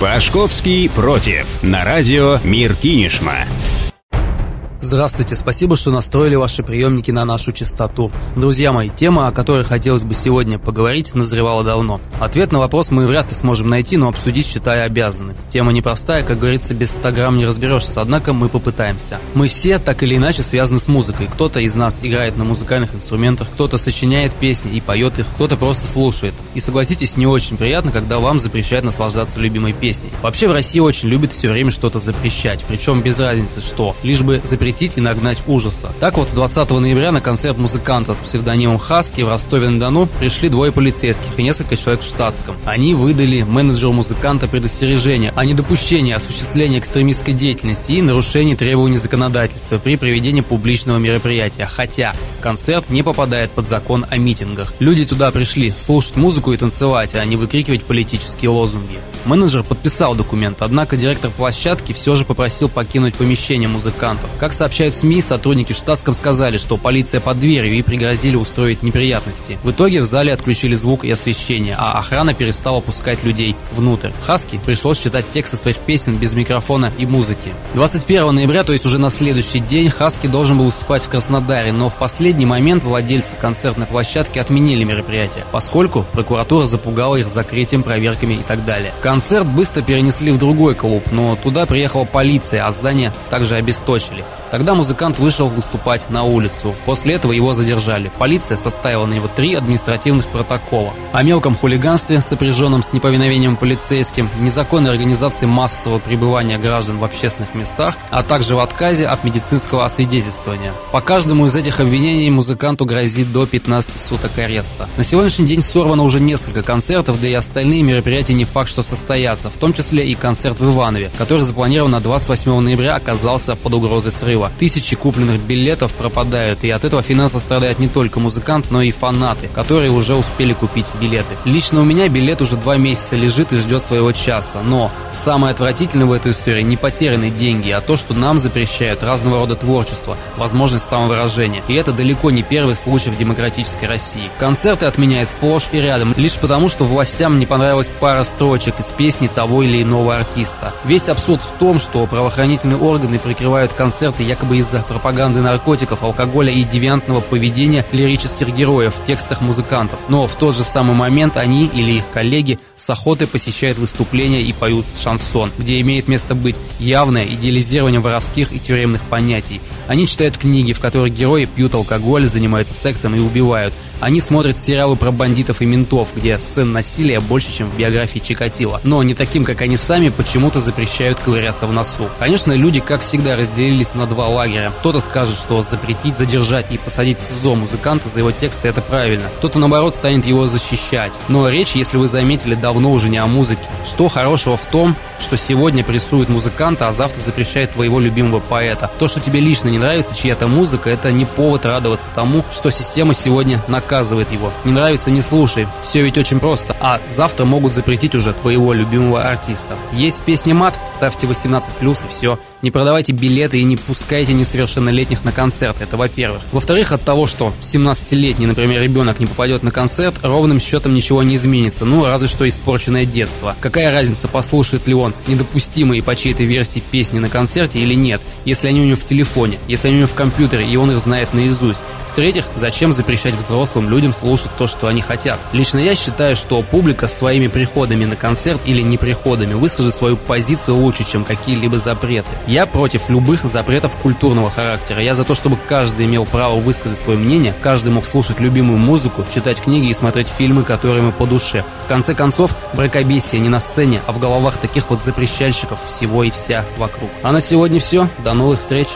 Пашковский против. На радио Мир Кинешма. Здравствуйте, спасибо, что настроили ваши приемники на нашу частоту. Друзья мои, тема, о которой хотелось бы сегодня поговорить, назревала давно. Ответ на вопрос мы вряд ли сможем найти, но обсудить, считаю, обязаны. Тема непростая, как говорится, без 100 грамм не разберешься, однако мы попытаемся. Мы все так или иначе связаны с музыкой. Кто-то из нас играет на музыкальных инструментах, кто-то сочиняет песни и поет их, кто-то просто слушает. И согласитесь, не очень приятно, когда вам запрещают наслаждаться любимой песней. Вообще в России очень любят все время что-то запрещать, причем без разницы что, лишь бы запретить запретить и нагнать ужаса. Так вот, 20 ноября на концерт музыканта с псевдонимом Хаски в Ростове-на-Дону пришли двое полицейских и несколько человек в штатском. Они выдали менеджеру музыканта предостережение о недопущении осуществления экстремистской деятельности и нарушении требований законодательства при проведении публичного мероприятия, хотя концерт не попадает под закон о митингах. Люди туда пришли слушать музыку и танцевать, а не выкрикивать политические лозунги. Менеджер подписал документ, однако директор площадки все же попросил покинуть помещение музыкантов. Как сообщают СМИ, сотрудники в штатском сказали, что полиция под дверью и пригрозили устроить неприятности. В итоге в зале отключили звук и освещение, а охрана перестала пускать людей внутрь. Хаски пришлось читать тексты своих песен без микрофона и музыки. 21 ноября, то есть уже на следующий день, Хаски должен был выступать в Краснодаре, но в последний момент владельцы концертной площадки отменили мероприятие, поскольку прокуратура запугала их закрытием, проверками и так далее. Концерт быстро перенесли в другой клуб, но туда приехала полиция, а здание также обесточили. Тогда музыкант вышел выступать на улицу. После этого его задержали. Полиция составила на него три административных протокола. О мелком хулиганстве, сопряженном с неповиновением полицейским, незаконной организации массового пребывания граждан в общественных местах, а также в отказе от медицинского освидетельствования. По каждому из этих обвинений музыканту грозит до 15 суток ареста. На сегодняшний день сорвано уже несколько концертов, да и остальные мероприятия не факт, что состоятся, в том числе и концерт в Иванове, который запланирован на 28 ноября, оказался под угрозой срыва разрыва. Тысячи купленных билетов пропадают, и от этого финансово страдает не только музыкант, но и фанаты, которые уже успели купить билеты. Лично у меня билет уже два месяца лежит и ждет своего часа, но самое отвратительное в этой истории не потерянные деньги, а то, что нам запрещают разного рода творчество, возможность самовыражения. И это далеко не первый случай в демократической России. Концерты отменяют сплошь и рядом, лишь потому, что властям не понравилась пара строчек из песни того или иного артиста. Весь абсурд в том, что правоохранительные органы прикрывают концерты якобы из-за пропаганды наркотиков, алкоголя и девиантного поведения лирических героев в текстах музыкантов. Но в тот же самый момент они или их коллеги с охотой посещают выступления и поют шансон, где имеет место быть явное идеализирование воровских и тюремных понятий. Они читают книги, в которых герои пьют алкоголь, занимаются сексом и убивают – они смотрят сериалы про бандитов и ментов, где сцен насилия больше, чем в биографии Чикатила. Но не таким, как они сами, почему-то запрещают ковыряться в носу. Конечно, люди, как всегда, разделились на два лагеря. Кто-то скажет, что запретить, задержать и посадить в СИЗО музыканта за его тексты – это правильно. Кто-то, наоборот, станет его защищать. Но речь, если вы заметили, давно уже не о музыке. Что хорошего в том, home. Что сегодня прессует музыканта, а завтра запрещает твоего любимого поэта. То, что тебе лично не нравится чья-то музыка, это не повод радоваться тому, что система сегодня наказывает его. Не нравится, не слушай. Все ведь очень просто. А завтра могут запретить уже твоего любимого артиста. Есть песня мат, ставьте 18+, и все. Не продавайте билеты и не пускайте несовершеннолетних на концерт, это во-первых. Во-вторых, от того, что 17-летний, например, ребенок не попадет на концерт, ровным счетом ничего не изменится, ну, разве что испорченное детство. Какая разница, послушает ли он недопустимые по чьей-то версии песни на концерте или нет, если они у него в телефоне, если они у него в компьютере, и он их знает наизусть. В-третьих, зачем запрещать взрослым людям слушать то, что они хотят? Лично я считаю, что публика своими приходами на концерт или неприходами выскажет свою позицию лучше, чем какие-либо запреты. Я против любых запретов культурного характера. Я за то, чтобы каждый имел право высказать свое мнение, каждый мог слушать любимую музыку, читать книги и смотреть фильмы, которые ему по душе. В конце концов, бракобесие не на сцене, а в головах таких вот запрещальщиков всего и вся вокруг. А на сегодня все. До новых встреч!